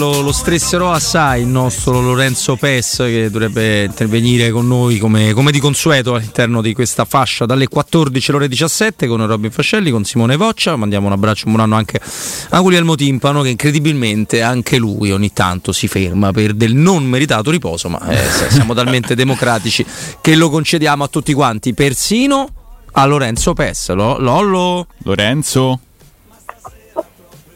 Lo, lo, stresserò assai il nostro Lorenzo Pes che dovrebbe intervenire con noi come, come, di consueto all'interno di questa fascia dalle 14 alle 17 con Robin Fascelli, con Simone Voccia. Mandiamo un abbraccio, un buon anno anche a Guglielmo Timpano che incredibilmente anche lui ogni tanto si ferma per del non meritato riposo, ma eh, siamo talmente democratici che lo concediamo a tutti quanti, persino a Lorenzo Pes. Lollo. Lorenzo.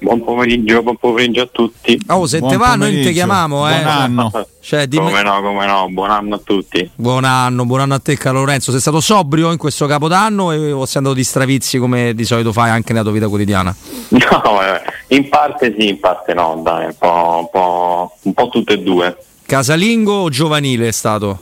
Buon pomeriggio, buon pomeriggio a tutti. Oh, se buon te va noi ti chiamiamo, eh. Buon anno. Cioè, dimmi... Come no, come no, buon anno a tutti. Buon anno, buon anno a te caro Lorenzo. Sei stato sobrio in questo capodanno o sei andato di stravizi come di solito fai anche nella tua vita quotidiana? No, eh, in parte sì, in parte no, dai, un po', un po', un po tutte e due. Casalingo o giovanile è stato?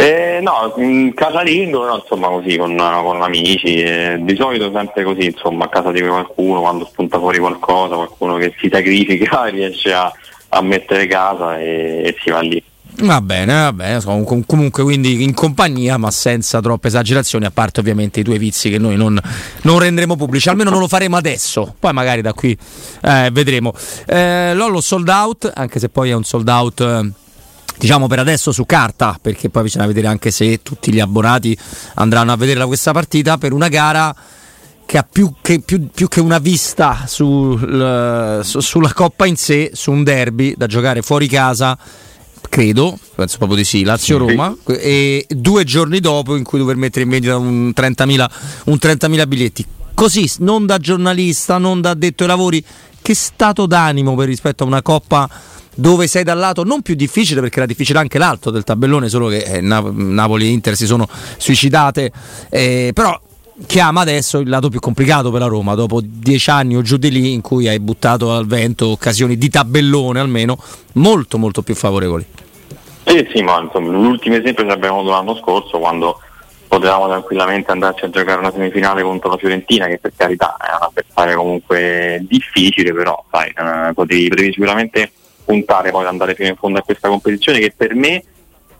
Eh, no, casalingo, no, insomma così con, con amici, eh, di solito sempre così, insomma a casa di qualcuno quando spunta fuori qualcosa, qualcuno che si sacrifica riesce a, a mettere casa e, e si va lì. Va bene, va bene, comunque quindi in compagnia ma senza troppe esagerazioni, a parte ovviamente i due vizi che noi non, non renderemo pubblici, almeno non lo faremo adesso, poi magari da qui eh, vedremo. Eh, Lollo sold out, anche se poi è un sold out... Diciamo per adesso su carta, perché poi bisogna vedere anche se tutti gli abbonati andranno a vedere questa partita per una gara che ha più che, più, più che una vista sul, su, sulla coppa in sé, su un derby da giocare fuori casa credo, penso proprio di sì, Lazio-Roma, sì. e due giorni dopo in cui dover mettere in vendita un 30.000, un 30.000 biglietti. Così, non da giornalista, non da addetto ai lavori, che stato d'animo per rispetto a una coppa dove sei dal lato non più difficile perché era difficile anche l'alto del tabellone solo che eh, Napoli e Inter si sono suicidate. Eh, però chiama adesso il lato più complicato per la Roma dopo dieci anni o giù di lì in cui hai buttato al vento occasioni di tabellone almeno molto molto più favorevoli. Sì sì ma insomma, l'ultimo esempio che abbiamo avuto l'anno scorso quando potevamo tranquillamente andarci a giocare una semifinale contro la Fiorentina che per carità è un avversario comunque difficile però sai, eh, potevi, potevi sicuramente puntare poi ad andare fino in fondo a questa competizione che per me,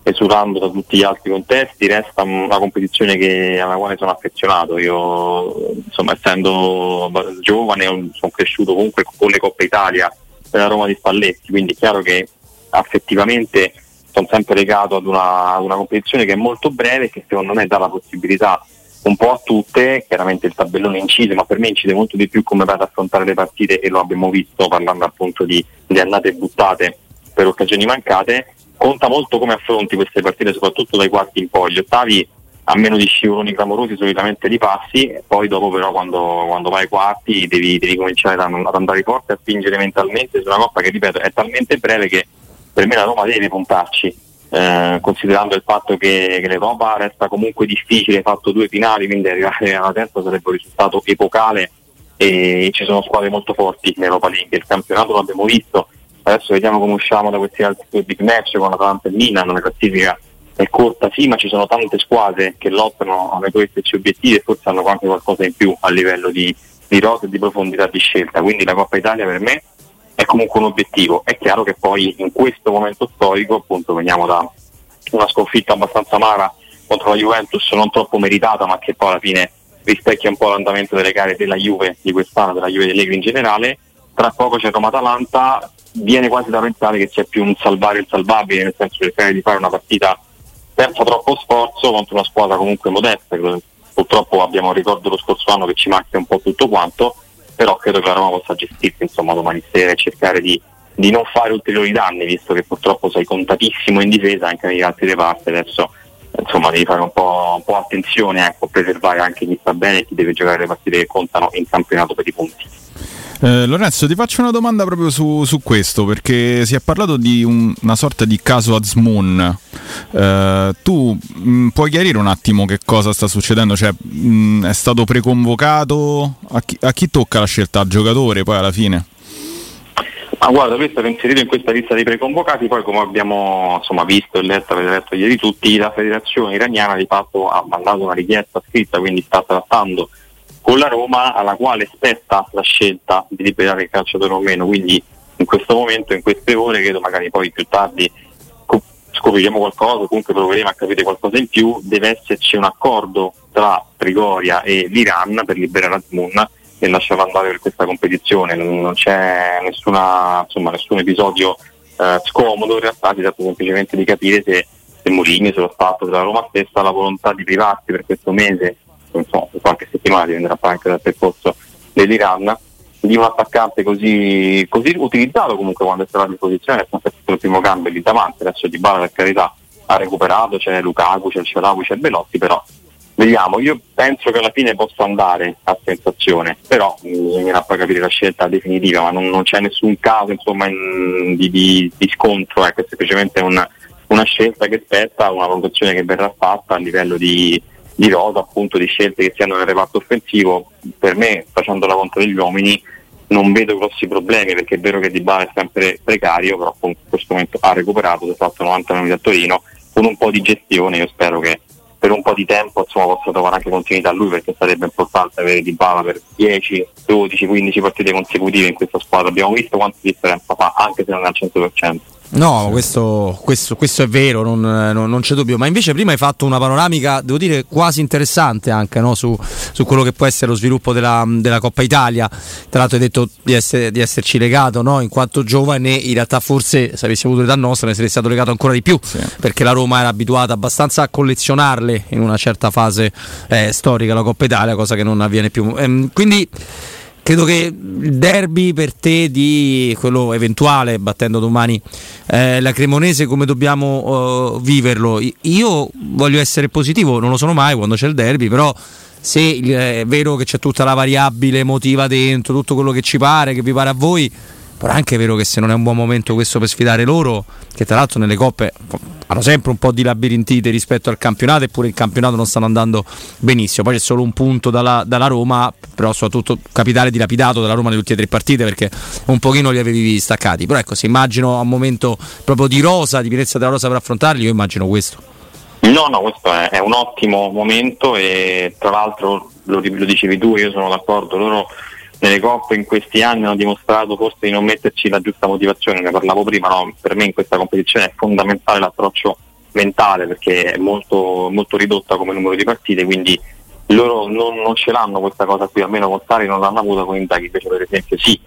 esulando da tutti gli altri contesti, resta una competizione che, alla quale sono affezionato. Io, insomma, essendo giovane, sono cresciuto comunque con le Coppe Italia della Roma di Spalletti, quindi è chiaro che affettivamente sono sempre legato ad una, ad una competizione che è molto breve e che secondo me dà la possibilità un po' a tutte, chiaramente il tabellone incide, ma per me incide molto di più come vai ad affrontare le partite e lo abbiamo visto parlando appunto di, di annate buttate per occasioni mancate, conta molto come affronti queste partite, soprattutto dai quarti in poi. Gli ottavi a meno di scivoloni clamorosi solitamente li passi, e poi dopo però quando, quando vai ai quarti devi, devi cominciare ad andare forte, a spingere mentalmente su una coppa che ripeto è talmente breve che per me la Roma deve puntarci eh, considerando il fatto che, che l'Europa resta comunque difficile, fatto due finali, quindi arrivare alla terza sarebbe un risultato epocale e ci sono squadre molto forti in Europa League, il campionato l'abbiamo visto, adesso vediamo come usciamo da questi altri due big match con Atalanta e Milan, la classifica è corta sì, ma ci sono tante squadre che lottano a questi obiettivi e forse hanno anche qualcosa in più a livello di, di rosa e di profondità di scelta, quindi la Coppa Italia per me è comunque un obiettivo. È chiaro che poi in questo momento storico, appunto, veniamo da una sconfitta abbastanza amara contro la Juventus, non troppo meritata, ma che poi alla fine rispecchia un po' l'andamento delle gare della Juve di quest'anno, della Juve dell'Egri in generale. Tra poco c'è Roma-Atalanta, viene quasi da pensare che c'è più un salvare il salvabile, nel senso cercare di fare una partita senza troppo sforzo contro una squadra comunque modesta. Purtroppo abbiamo ricordo lo scorso anno che ci macchia un po' tutto quanto però credo che la Roma possa gestirsi insomma, domani sera e cercare di, di, non fare ulteriori danni, visto che purtroppo sei contatissimo in difesa anche negli altri reparti, adesso insomma devi fare un po', un po', attenzione, ecco, preservare anche chi sta bene e chi deve giocare le partite che contano in campionato per i punti. Eh, Lorenzo, ti faccio una domanda proprio su, su questo, perché si è parlato di un, una sorta di caso Azmoon. Eh, tu mh, mm, puoi chiarire un attimo che cosa sta succedendo? Cioè, mh, mm, è stato preconvocato? A chi, a chi tocca la scelta? Al giocatore poi alla fine? Ma guarda, questo era inserito in questa lista dei preconvocati, poi come abbiamo insomma, visto e letto, avete letto ieri tutti, la federazione iraniana di fatto ha mandato una richiesta scritta, quindi sta trattando con la Roma alla quale spetta la scelta di liberare il calciatore o meno, quindi in questo momento, in queste ore, credo magari poi più tardi scopriremo qualcosa, comunque proveremo a capire qualcosa in più, deve esserci un accordo tra Trigoria e l'Iran per liberare Azmoun e lasciarlo andare per questa competizione, non c'è nessuna, insomma, nessun episodio eh, scomodo, in realtà si tratta semplicemente di capire se, se Mourinho, se lo Stato della Roma stessa la volontà di privarsi per questo mese, so, qualche settimana dipenderà poi anche dal percorso dell'Iran, di un attaccante così, così utilizzato comunque quando è stato a disposizione, è stato il primo cambio lì davanti, adesso Di Bala per carità ha recuperato, c'è Lukaku, c'è Celavu, c'è Belotti, però vediamo, io penso che alla fine possa andare a sensazione, però bisognerà poi capire la scelta definitiva, ma non, non c'è nessun caso insomma, in, di, di, di, scontro, ecco, è semplicemente una, una scelta che spetta, una valutazione che verrà fatta a livello di, di rosa, appunto di scelte che si hanno nel reparto offensivo, per me facendo la conta degli uomini non vedo grossi problemi perché è vero che Di Bala è sempre precario, però in questo momento ha recuperato, si è fatto 90 minuti a Torino, con un po' di gestione io spero che per un po' di tempo insomma, possa trovare anche continuità a lui perché sarebbe importante avere Di Bala per 10, 12, 15 partite consecutive in questa squadra. Abbiamo visto quanta differenza fa, anche se non è al 100%. No, questo, questo, questo, è vero, non, non, non, c'è dubbio. Ma invece prima hai fatto una panoramica, devo dire, quasi interessante anche no? su, su, quello che può essere lo sviluppo della, della Coppa Italia. Tra l'altro hai detto di, essere, di esserci legato, no? in quanto giovane, in realtà forse se avessi avuto l'età nostra ne sarei stato legato ancora di più, sì. perché la Roma era abituata abbastanza a collezionarle in una certa fase eh, storica la Coppa Italia, cosa che non avviene più. Ehm, quindi credo che il derby per te di quello eventuale, battendo domani eh, la Cremonese, come dobbiamo uh, viverlo? Io voglio essere positivo, non lo sono mai quando c'è il derby, però se eh, è vero che c'è tutta la variabile emotiva dentro, tutto quello che ci pare, che vi pare a voi, però è anche vero che se non è un buon momento questo per sfidare loro, che tra l'altro nelle coppe hanno sempre un po' di labirintite rispetto al campionato, eppure il campionato non stanno andando benissimo. Poi c'è solo un punto dalla, dalla Roma, però soprattutto capitale dilapidato dalla Roma nelle ultime tre partite perché un pochino li avevi staccati. Però ecco, se immagino a un momento proprio di rosa, di pienezza della rosa per affrontarli, io immagino questo. No, no, questo è, è un ottimo momento e tra l'altro lo, lo dicevi tu, io sono d'accordo, loro nelle coppe in questi anni hanno dimostrato forse di non metterci la giusta motivazione, ne parlavo prima, no? per me in questa competizione è fondamentale l'approccio mentale perché è molto, molto ridotta come numero di partite, quindi loro non, non, ce l'hanno questa cosa qui, almeno con Sari non l'hanno avuta con Intaghi, invece per esempio sì,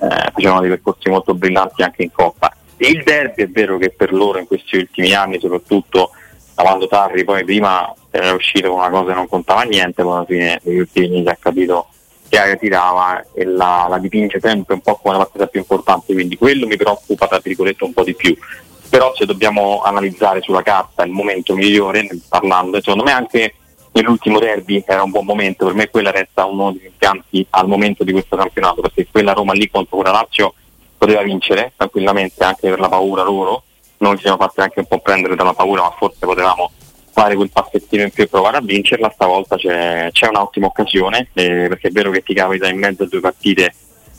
eh, facevano dei percorsi molto brillanti anche in Coppa. Il derby è vero che per loro in questi ultimi anni, soprattutto quando Tarri poi prima era uscito con una cosa che non contava niente, poi alla fine negli ultimi mesi ha capito che tirava e la, la, dipinge sempre un po' come la partita più importante, quindi quello mi preoccupa tra virgolette un po' di più. Però se dobbiamo analizzare sulla carta il momento migliore, parlando, secondo me anche nell'ultimo derby era un buon momento, per me quella resta uno degli impianti al momento di questo campionato, perché quella Roma lì contro quella Lazio poteva vincere tranquillamente anche per la paura loro, noi ci siamo fatti anche un po' prendere dalla paura, ma forse potevamo fare quel passettino in più e provare a vincerla, stavolta c'è, c'è un'ottima occasione, eh, perché è vero che ti capita in mezzo a due partite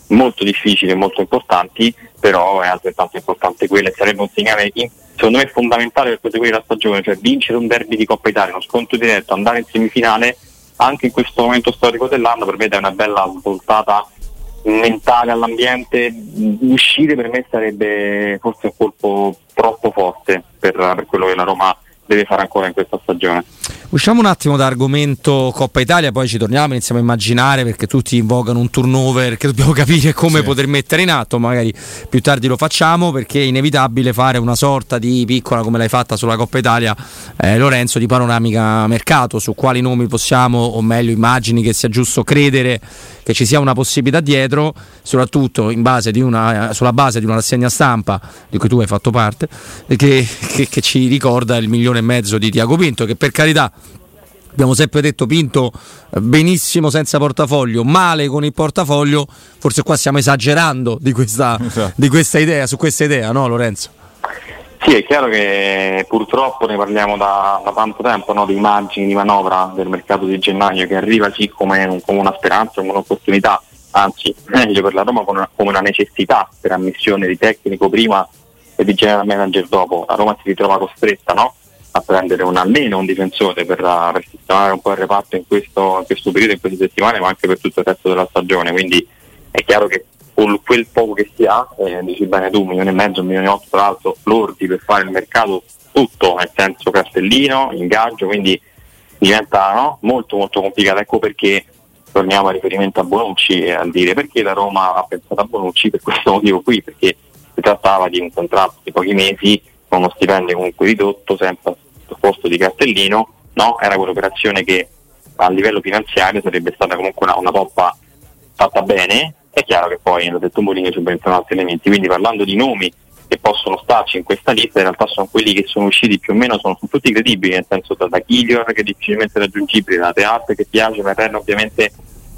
molto difficili e molto importanti, però è altrettanto importante quella e sarebbe un segnale secondo me fondamentale per proseguire la stagione, cioè vincere un derby di Coppa Italia, uno scontro diretto, andare in semifinale anche in questo momento storico dell'anno per me è una bella svoltata mentale all'ambiente, uscire per me sarebbe forse un colpo troppo forte per, per quello che la Roma deve fare ancora in questa stagione. Usciamo un attimo da argomento Coppa Italia, poi ci torniamo, iniziamo a immaginare perché tutti invocano un turnover che dobbiamo capire come sì. poter mettere in atto, magari più tardi lo facciamo perché è inevitabile fare una sorta di piccola come l'hai fatta sulla Coppa Italia, eh, Lorenzo, di panoramica mercato, su quali nomi possiamo, o meglio immagini che sia giusto credere che ci sia una possibilità dietro, soprattutto base una, sulla base di una rassegna stampa di cui tu hai fatto parte, che, che, che ci ricorda il milione e mezzo di Tiago Pinto, che per carità abbiamo sempre detto Pinto eh, benissimo senza portafoglio, male con il portafoglio, forse qua stiamo esagerando di questa, esatto. di questa idea, su questa idea, no Lorenzo? Sì, è chiaro che purtroppo ne parliamo da, da tanto tempo no? di immagini di manovra del mercato di gennaio che arriva sì come, come una speranza, come un'opportunità, anzi meglio per la Roma come una, come una necessità per ammissione di tecnico prima e di general manager dopo. La Roma si ritrova costretta no? A prendere un, almeno un difensore per, per, sistemare un po' il reparto in questo, in questo periodo, in queste settimane, ma anche per tutto il resto della stagione. Quindi è chiaro che con quel poco che si ha, eh, dici bene tu, un milione e mezzo, un milione e otto tra l'altro, lordi per fare il mercato tutto, nel senso cartellino, ingaggio, quindi diventa no? molto molto complicato. Ecco perché torniamo a riferimento a Bonucci e a dire perché la Roma ha pensato a Bonucci per questo motivo qui, perché si trattava di un contratto di pochi mesi con uno stipendio comunque ridotto, sempre al posto di cartellino, no? era quell'operazione che a livello finanziario sarebbe stata comunque una, una toppa fatta bene, è chiaro che poi nel detto Mourinho subentrano altri elementi, quindi parlando di nomi che possono starci in questa lista in realtà sono quelli che sono usciti più o meno, sono, sono tutti credibili, nel senso da, da che è difficilmente raggiungibile, da Teat che piace, Merreno ovviamente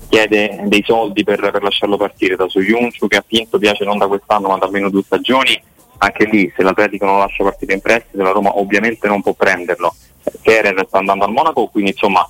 chiede dei soldi per, per lasciarlo partire, da Soyuncu che ha finto piace non da quest'anno ma da almeno due stagioni, anche lì se l'Atletico non lascia partire in prestito la Roma ovviamente non può prenderlo, Kerer sta andando al Monaco, quindi insomma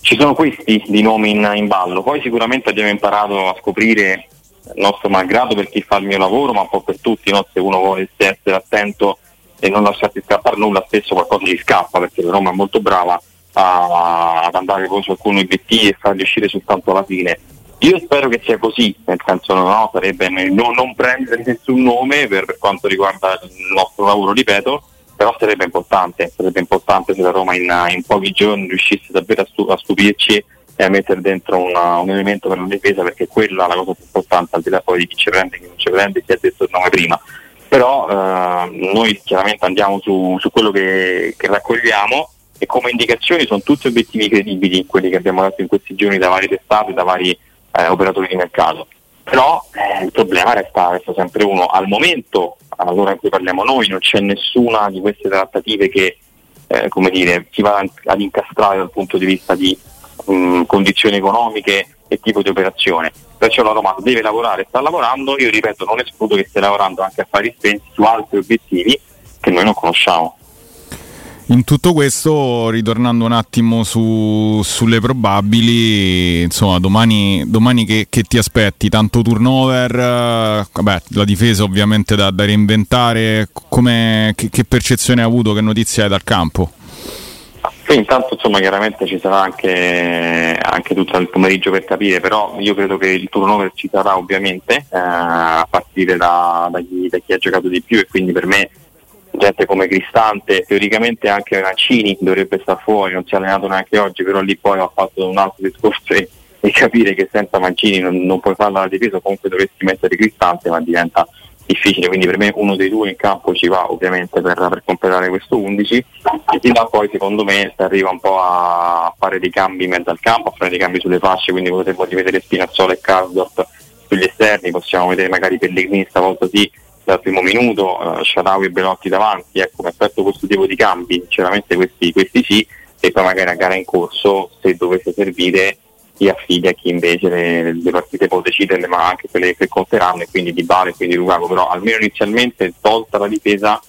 ci sono questi di nomi in, in ballo, poi sicuramente abbiamo imparato a scoprire nostro malgrado per chi fa il mio lavoro, ma un po' per tutti, no? se uno vuole essere attento e non lasciarsi scappare nulla, spesso qualcosa gli scappa perché la Roma è molto brava a, ad andare con su alcuni obiettivi e farli uscire soltanto alla fine. Io spero che sia così, nel senso no, sarebbe non, non prendere nessun nome per, per, quanto riguarda il nostro lavoro, ripeto, però sarebbe importante, sarebbe importante se la Roma in, in pochi giorni riuscisse davvero a, stu- a stupirci e a mettere dentro una, un elemento per la difesa perché quella è la cosa più importante al di là poi di chi ci prende e chi non ci prende si è detto il nome prima. Però eh, noi chiaramente andiamo su, su quello che, che, raccogliamo e come indicazioni sono tutti obiettivi credibili quelli che abbiamo dato in questi giorni da vari testate, da vari eh, operatori di mercato però eh, il problema resta, resta, sempre uno al momento all'ora in cui parliamo noi non c'è nessuna di queste trattative che eh, come dire, si va ad incastrare dal punto di vista di mh, condizioni economiche e tipo di operazione. Perciò la Roma deve lavorare, sta lavorando, io ripeto non escludo che stia lavorando anche a fari spenti su altri obiettivi che noi non conosciamo. In tutto questo, ritornando un attimo su, sulle probabili, insomma, domani, domani che, che, ti aspetti? Tanto turnover, vabbè, la difesa ovviamente da, da reinventare, che, che percezione hai avuto, che notizie hai dal campo? Sì, intanto insomma chiaramente ci sarà anche, anche, tutto il pomeriggio per capire, però io credo che il turnover ci sarà ovviamente eh, a partire da, da, chi, da, chi, ha giocato di più e quindi per me gente come Cristante, teoricamente anche Mancini dovrebbe stare fuori, non si è allenato neanche oggi, però lì poi ho fatto un altro discorso e, e capire che senza Mancini non, non puoi farla la difesa, comunque dovresti mettere Cristante ma diventa difficile, quindi per me uno dei due in campo ci va ovviamente per, per completare questo 11 e di là poi secondo me si arriva un po' a fare dei cambi in mezzo al campo, a fare dei cambi sulle fasce, quindi potremmo rivedere Spinazzola e Karsdorp sugli esterni, possiamo vedere magari Pellegrini stavolta sì dal primo minuto, uh, Sharawi e Belotti davanti, ecco mi aspetto questo tipo di cambi, sinceramente questi, questi sì e poi magari a gara in corso se dovesse servire chi affida e chi invece le, le, partite può decidere, ma anche quelle che conteranno, e quindi Di Bale e quindi Lukaku, però almeno inizialmente tolta la difesa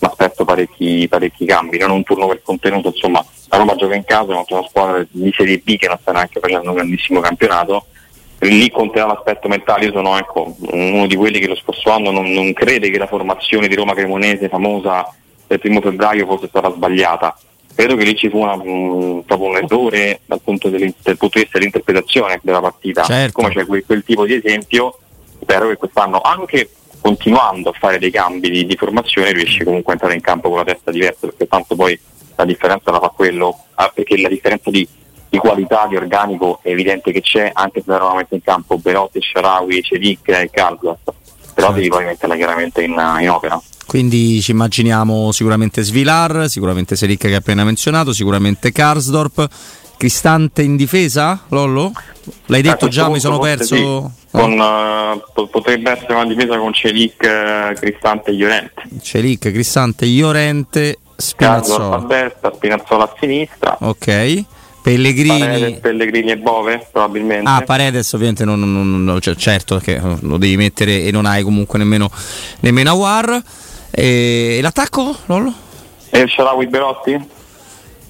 mi aspetto parecchi, parecchi cambi, non un turno per contenuto, insomma la Roma gioca in casa contro una squadra di Serie B che non sta neanche facendo un grandissimo campionato, lì conterà l'aspetto mentale, io sono ecco, uno di quelli che lo scorso anno non, non crede che la formazione di Roma Cremonese famosa del primo febbraio fosse stata sbagliata, credo che lì ci fu una, un, proprio un errore dal punto, dal punto, di vista dell'interpretazione della partita. Certo. Come c'è quel, quel, tipo di esempio, spero che quest'anno anche continuando a fare dei cambi di, di, formazione riesci comunque a entrare in campo con la testa diversa perché tanto poi la differenza la fa quello, ah, perché la differenza di, di, qualità, di organico è evidente che c'è anche se la Roma mette in campo Belotti, Sharawi, Celic e Caldas, però devi poi metterla chiaramente in, in opera. Quindi ci immaginiamo sicuramente Svilar, sicuramente Selic che hai appena menzionato, sicuramente Karsdorp. Cristante in difesa, Lollo? L'hai detto già, mi sono perso. Sì. Con, uh, potrebbe essere una difesa con Celic, uh, Cristante e Iorente. Celic, Cristante, Iorente, Spinazzola. a destra, Spinazzola a sinistra. Ok. Pellegrini. Paredes, Pellegrini e Bove, probabilmente. Ah, Paredes ovviamente non, non, non cioè, certo che lo devi mettere e non hai comunque nemmeno, nemmeno Awar. E l'attacco, Lollo? E Sharawi Belotti?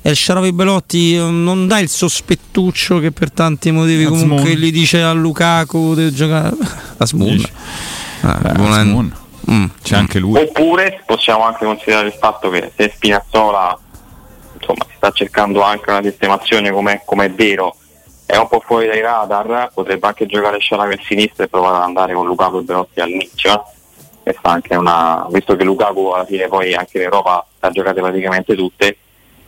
El Sharawi Belotti non dà il sospettuccio che per tanti motivi Asmoon. comunque gli dice a Lukaku di giocare Asmoon. Dici? Ah. Mm. C'è anche lui. Oppure possiamo anche considerare il fatto che se Spinazzola insomma, si sta cercando anche una sistemazione come è vero, è un po' fuori dai radar, potrebbe anche giocare Sciaravi a sinistra e provare ad andare con Lukaku e Belotti all'inizio. Questa anche una, visto che Lukaku alla fine poi anche in Europa ha giocate praticamente tutte,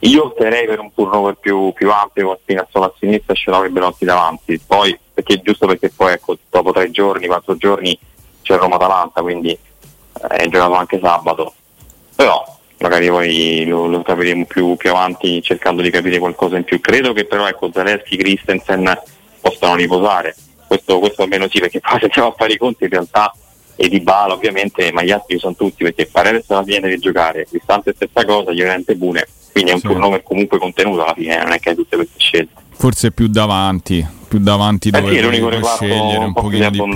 io opterei per un turnover più, più ampio con Spinazzola a sinistra e Sciaravi e Belotti davanti. Poi, perché giusto perché poi ecco, dopo tre giorni, quattro giorni c'è Roma-Atalanta, quindi eh, è giocato anche sabato. Però magari poi lo, lo capiremo più, più avanti cercando di capire qualcosa in più. Credo che però ecco Zaleschi, Christensen possano riposare. Questo, questo almeno sì, perché poi se andiamo a fare i conti in realtà e di Bala ovviamente, ma gli altri sono tutti perché Paredes alla fine deve giocare, Cristante stessa cosa, Llorente pure. Quindi è un Sì. turnover comunque contenuto alla fine, non è che hai tutte queste scelte. Forse più davanti, più davanti Eh dove sì, è l'unico puoi reparto scegliere un un po' più pochino di più.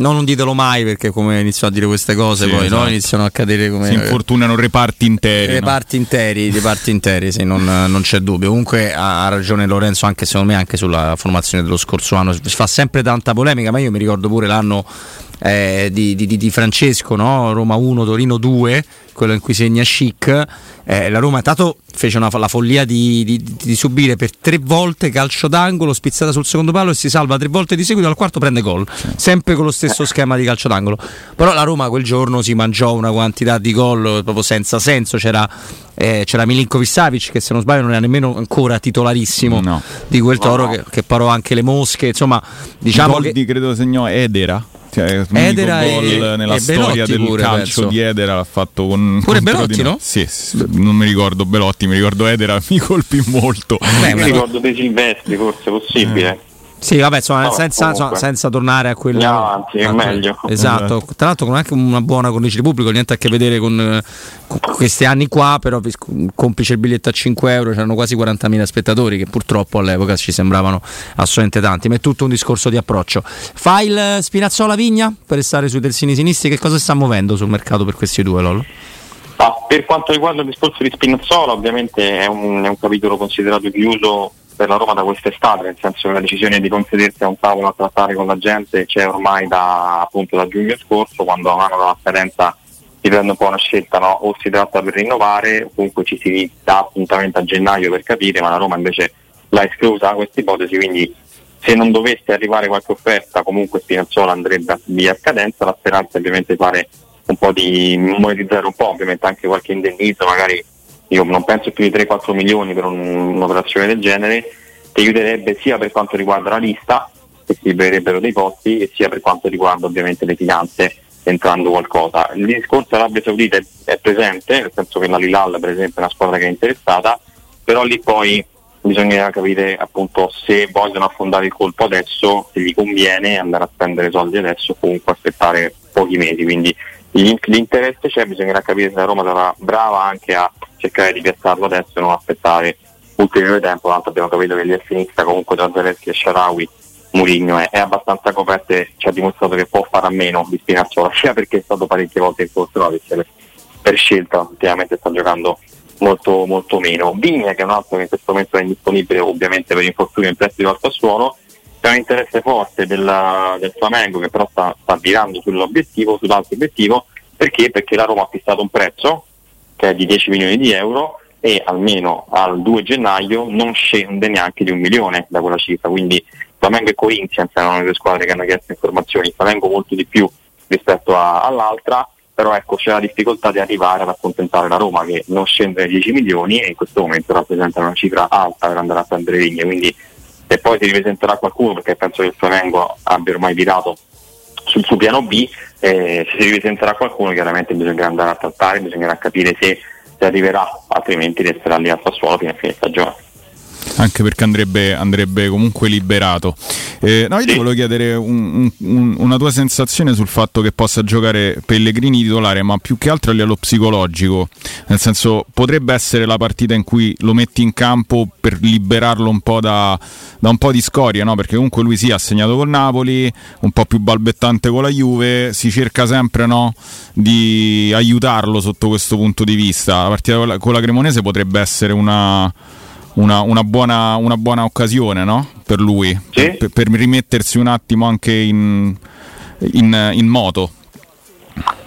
No, non ditelo mai perché come inizio a dire queste cose Sì, poi no? esatto. iniziano a cadere come Si infortunano reparti interi. no? reparti interi, reparti interi, sì, non, non c'è dubbio. Comunque ha, ha ragione Lorenzo anche secondo me anche sulla formazione dello scorso anno. Si fa sempre tanta polemica, ma io mi ricordo pure l'anno eh, di, di- di- Francesco, no? Roma 1, Torino 2, quello in cui segna Chic. Eh, la Roma intanto fece una, la follia di, di- di subire per tre volte calcio d'angolo, spizzata sul secondo palo e si salva tre volte di seguito, al quarto prende gol, sempre con lo stesso schema di calcio d'angolo. Però la Roma quel giorno si mangiò una quantità di gol proprio senza senso, c'era, eh, c'era Milinkovic Savic che se non sbaglio non era nemmeno ancora titolarissimo No. di quel toro No, no. che, che parò anche le mosche, insomma diciamo Gol che... di credo segnò Edera. Cioè, Edera gol nella e storia Belotti del pure, calcio penso. di Edera l'ha fatto con Pure Belotti, no? Sì, sì, non mi ricordo Belotti, mi ricordo Edera, mi colpì molto. Beh, Mi ricordo dei Silvestri, forse possibile. Sì, vabbè, insomma, No, senza, insomma, senza tornare a quello. Andiamo avanti, è meglio. Esatto, tra l'altro con anche una buona cornice di pubblico, niente a che vedere con, eh, con questi anni qua, però complice il biglietto a 5 euro, c'erano quasi 40.000 spettatori che purtroppo all'epoca ci sembravano assolutamente tanti, ma è tutto un discorso di approccio. Fa il eh, Spinazzola Vigna per restare sui terzini sinistri, che cosa sta muovendo sul mercato per questi due, Lollo? Ma per quanto riguarda il discorso di Spinazzola, ovviamente è un, è un capitolo considerato chiuso per la Roma da quest'estate, nel senso che la decisione di concedersi a un tavolo a trattare con la gente c'è ormai da, appunto, da giugno scorso, quando a un anno dalla scadenza si prende un po' una scelta, no? o si tratta per rinnovare, o comunque ci si dà appuntamento a gennaio per capire, ma la Roma invece l'ha esclusa questa ipotesi, quindi se non dovesse arrivare qualche offerta comunque Spinazzola andrebbe via scadenza, la speranza è ovviamente fare un po' di monetizzare un po', ovviamente anche qualche indennizzo, magari io non penso più di 3-4 milioni per un- un'operazione del genere, ti aiuterebbe sia per quanto riguarda la lista, che si libererebbero dei posti, e sia per quanto riguarda ovviamente le finanze entrando qualcosa. Il discorso Arabia Saudita è, presente, nel senso che la Lilal per esempio è una squadra che è interessata, però lì poi bisogna capire appunto se vogliono affondare il colpo adesso, se gli conviene andare a spendere soldi adesso o comunque aspettare pochi mesi. Quindi l'interesse c'è, bisognerà capire se la Roma sarà brava anche a cercare di piazzarlo adesso e non aspettare ulteriore tempo, tanto abbiamo capito che lì a sinistra comunque tra Zaleschi e Sharawi Murigno è, è abbastanza coperto e ci ha dimostrato che può fare a meno di Spinazzola, sia perché è stato parecchie volte in controllo, sia per, scelta, ultimamente sta giocando molto, molto meno. Vigna che è un altro che in questo momento è indisponibile ovviamente per infortunio in prestito al Sassuolo, c'è un interesse forte della- del Flamengo che però sta, sta virando sull'obiettivo, sull'altro obiettivo, perché? Perché la Roma ha fissato un prezzo che è di 10 milioni di euro e almeno al 2 gennaio non scende neanche di un milione da quella cifra, quindi Flamengo e Corinthians erano le due squadre che hanno chiesto informazioni, Flamengo molto di più rispetto a- all'altra, però ecco c'è la difficoltà di arrivare ad accontentare la Roma che non scende ai 10 milioni e in questo momento rappresenta una cifra alta per andare a prendere Vigne, quindi se poi si ripresenterà qualcuno, perché penso che il Flamengo abbia ormai virato sul suo piano B, eh, se si ripresenterà qualcuno chiaramente bisognerà andare a trattare, bisognerà capire se, se arriverà, altrimenti resterà lì al Sassuolo fino a fine stagione. anche perché andrebbe, andrebbe comunque liberato. Eh, no, io ti Sì. volevo chiedere un- un- una tua sensazione sul fatto che possa giocare Pellegrini titolare, ma più che altro a livello psicologico, nel senso potrebbe essere la partita in cui lo metti in campo per liberarlo un po' da, da un po' di scoria, no? perché comunque lui sì ha segnato col Napoli, un po' più balbettante con la Juve, si cerca sempre no? di aiutarlo sotto questo punto di vista. La partita con la Cremonese potrebbe essere una una, una, buona, una buona, occasione no? per lui, sì? per, per, rimettersi un attimo anche in, in, in moto.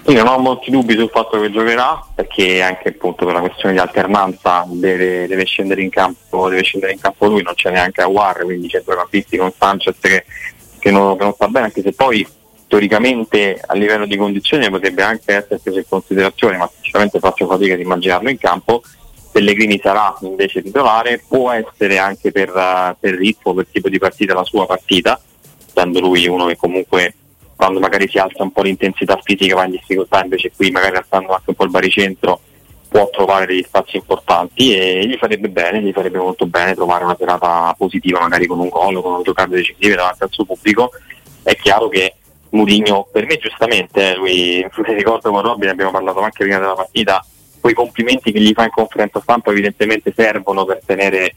Io non ho molti dubbi sul fatto che giocherà, perché anche appunto per la questione di alternanza deve, deve, scendere, in campo, deve scendere in campo lui, non c'è neanche a War, quindi c'è due campisti con Sanchez che, che, non, che non sta bene, anche se poi teoricamente a livello di condizioni potrebbe anche essere preso in considerazione, ma sinceramente faccio fatica di immaginarlo in campo. Pellegrini sarà invece titolare, può essere anche per, per ritmo, per tipo di partita la sua partita, essendo lui uno che comunque quando magari si alza un po' l'intensità fisica va in difficoltà, invece qui magari alzando anche un po' il baricentro può trovare degli spazi importanti e gli farebbe bene, gli farebbe molto bene trovare una serata positiva magari con un gol, con un giocate decisive davanti al suo pubblico. È chiaro che Mourinho, per me giustamente, eh, lui, se ricordo con Robin abbiamo parlato anche prima della partita, quei complimenti che gli fa in conferenza stampa evidentemente servono per tenere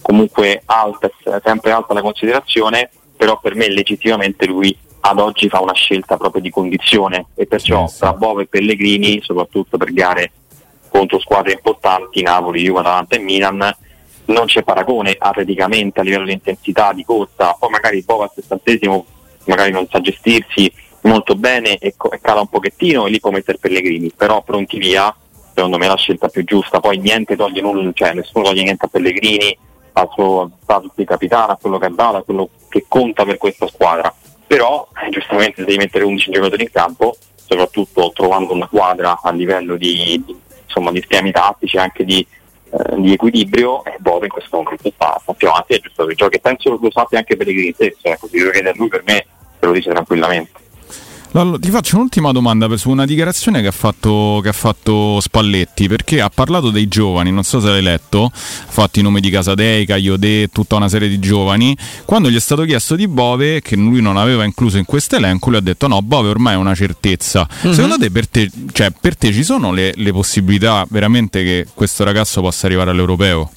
comunque alta, sempre alta la considerazione, però per me legittimamente lui ad oggi fa una scelta proprio di condizione. E perciò tra Bove e Pellegrini, soprattutto per gare contro squadre importanti, Napoli, Juve, Atalanta e Milan, non c'è paragone atleticamente a livello di intensità, di corsa, poi magari Bove al sessantesimo magari non sa gestirsi molto bene e, cala un pochettino e lì può mettere Pellegrini, però pronti via, secondo me è la scelta più giusta, poi niente toglie nulla, cioè nessuno toglie niente a Pellegrini, al suo status di capitano, a quello che è dato, a quello che conta per questa squadra. Però eh, giustamente devi mettere 11 giocatori in campo, soprattutto trovando una quadra a livello di, di, insomma, di schemi tattici, anche di, eh, di equilibrio, e Bove in questo momento sta, sta più avanti, è giusto che giochi, penso lo sappia anche per i stesso, ecco, se lo chiede a lui per me te lo dice tranquillamente. Allora, ti faccio un'ultima domanda su una dichiarazione che ha, fatto, che ha, fatto, Spalletti, perché ha parlato dei giovani, non so se l'hai letto, ha fatto i nomi di Casadei, Cagliodè, tutta una serie di giovani. Quando gli è stato chiesto di Bove, che lui non aveva incluso in questo elenco, lui ha detto no, Bove ormai è una certezza. Mm-hmm. Secondo te per, te cioè, per te, ci sono le, le possibilità veramente che questo ragazzo possa arrivare all'europeo?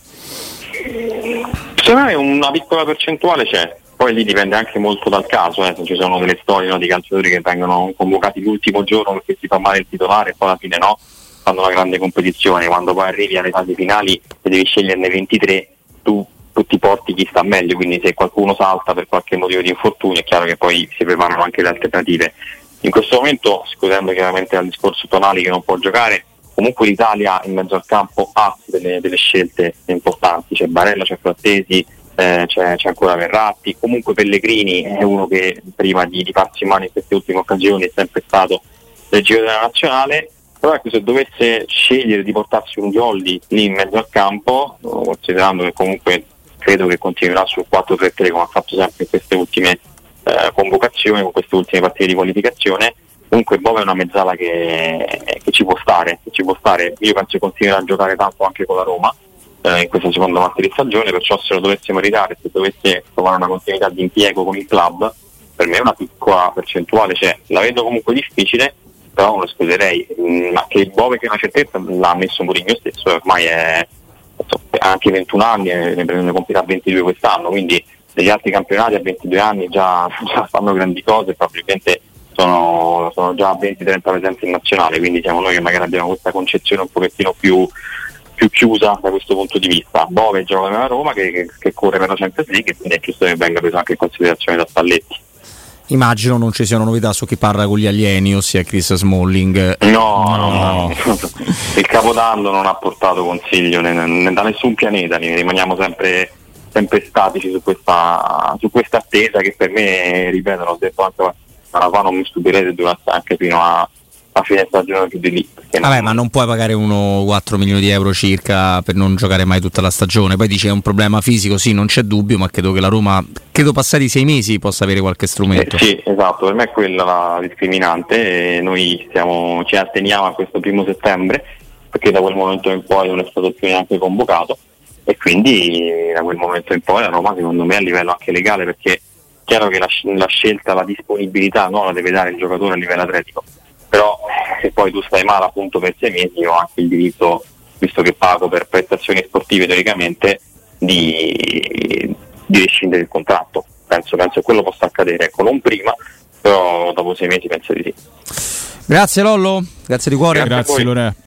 Secondo me una piccola percentuale c'è poi lì dipende anche molto dal caso, eh. ci sono delle storie no, di calciatori che vengono convocati l'ultimo giorno perché si fa male il titolare e poi alla fine no, fanno una grande competizione, quando poi arrivi alle fasi finali e devi sceglierne 23, tu, tu ti porti chi sta meglio, quindi se qualcuno salta per qualche motivo di infortunio è chiaro che poi si preparano anche le alternative. In questo momento, scusando chiaramente dal discorso Tonali che non può giocare, comunque l'Italia in mezzo al campo ha delle, delle scelte importanti, c'è Barella, c'è Frattesi, eh, c'è, c'è, ancora Verratti, comunque Pellegrini è uno che prima di, di farsi in mano in queste ultime occasioni è sempre stato del giro della nazionale, però ecco se dovesse scegliere di portarsi un Jolli lì in mezzo al campo, considerando che comunque credo che continuerà sul 4-3-3 come ha fatto sempre in queste ultime eh, convocazioni, con queste ultime partite di qualificazione, comunque Bove è una mezzala che, che, ci può stare, che ci può stare, io penso che continuerà a giocare tanto anche con la Roma eh, in questa seconda parte di stagione, perciò se lo dovessimo ridare, se dovesse trovare una continuità di impiego con il club, per me una piccola percentuale c'è. La vedo comunque difficile, però non lo escluderei. Mm, ma che il Bove che è una certezza l'ha messo Mourinho stesso, ormai è anche 21 anni, e ne, ne compirà 22 quest'anno, quindi negli altri campionati a 22 anni già, già fanno grandi cose, probabilmente sono, sono già 20-30 presenze in nazionale, quindi siamo noi che magari abbiamo questa concezione un pochettino più più chiusa da questo punto di vista. Bove gioca nella Roma che, che, che corre per la Champions League e quindi è giusto che venga preso anche in considerazione da Spalletti. Immagino non ci siano novità su chi parla con gli alieni, ossia Chris Smalling. No, no, no. il Capodanno non ha portato consiglio né, né da nessun pianeta, rimaniamo sempre, sempre statici su questa, su questa, attesa che per me, ripeto, l'ho detto anche ma fa non mi stupirete durante anche fino a, a fine stagione più di lì. Vabbè, non... ma non puoi pagare uno 4 milioni di euro circa per non giocare mai tutta la stagione. Poi dice è un problema fisico, sì, non c'è dubbio, ma credo che la Roma, credo passati sei mesi, possa avere qualche strumento. Eh, sì, esatto, per me è quella la discriminante noi stiamo, ci atteniamo a questo primo settembre perché da quel momento in poi non è stato più neanche convocato e quindi da quel momento in poi la Roma secondo me a livello anche legale perché è chiaro che la, la scelta, la disponibilità no, la deve dare il giocatore a livello atletico però se poi tu stai male appunto per sei mesi ho anche il diritto, visto che pago per prestazioni sportive teoricamente, di, di rescindere il contratto. Penso, penso che quello possa accadere, ecco, non prima, però dopo sei mesi penso di sì. Grazie Lollo, grazie di cuore. Grazie, grazie Lore.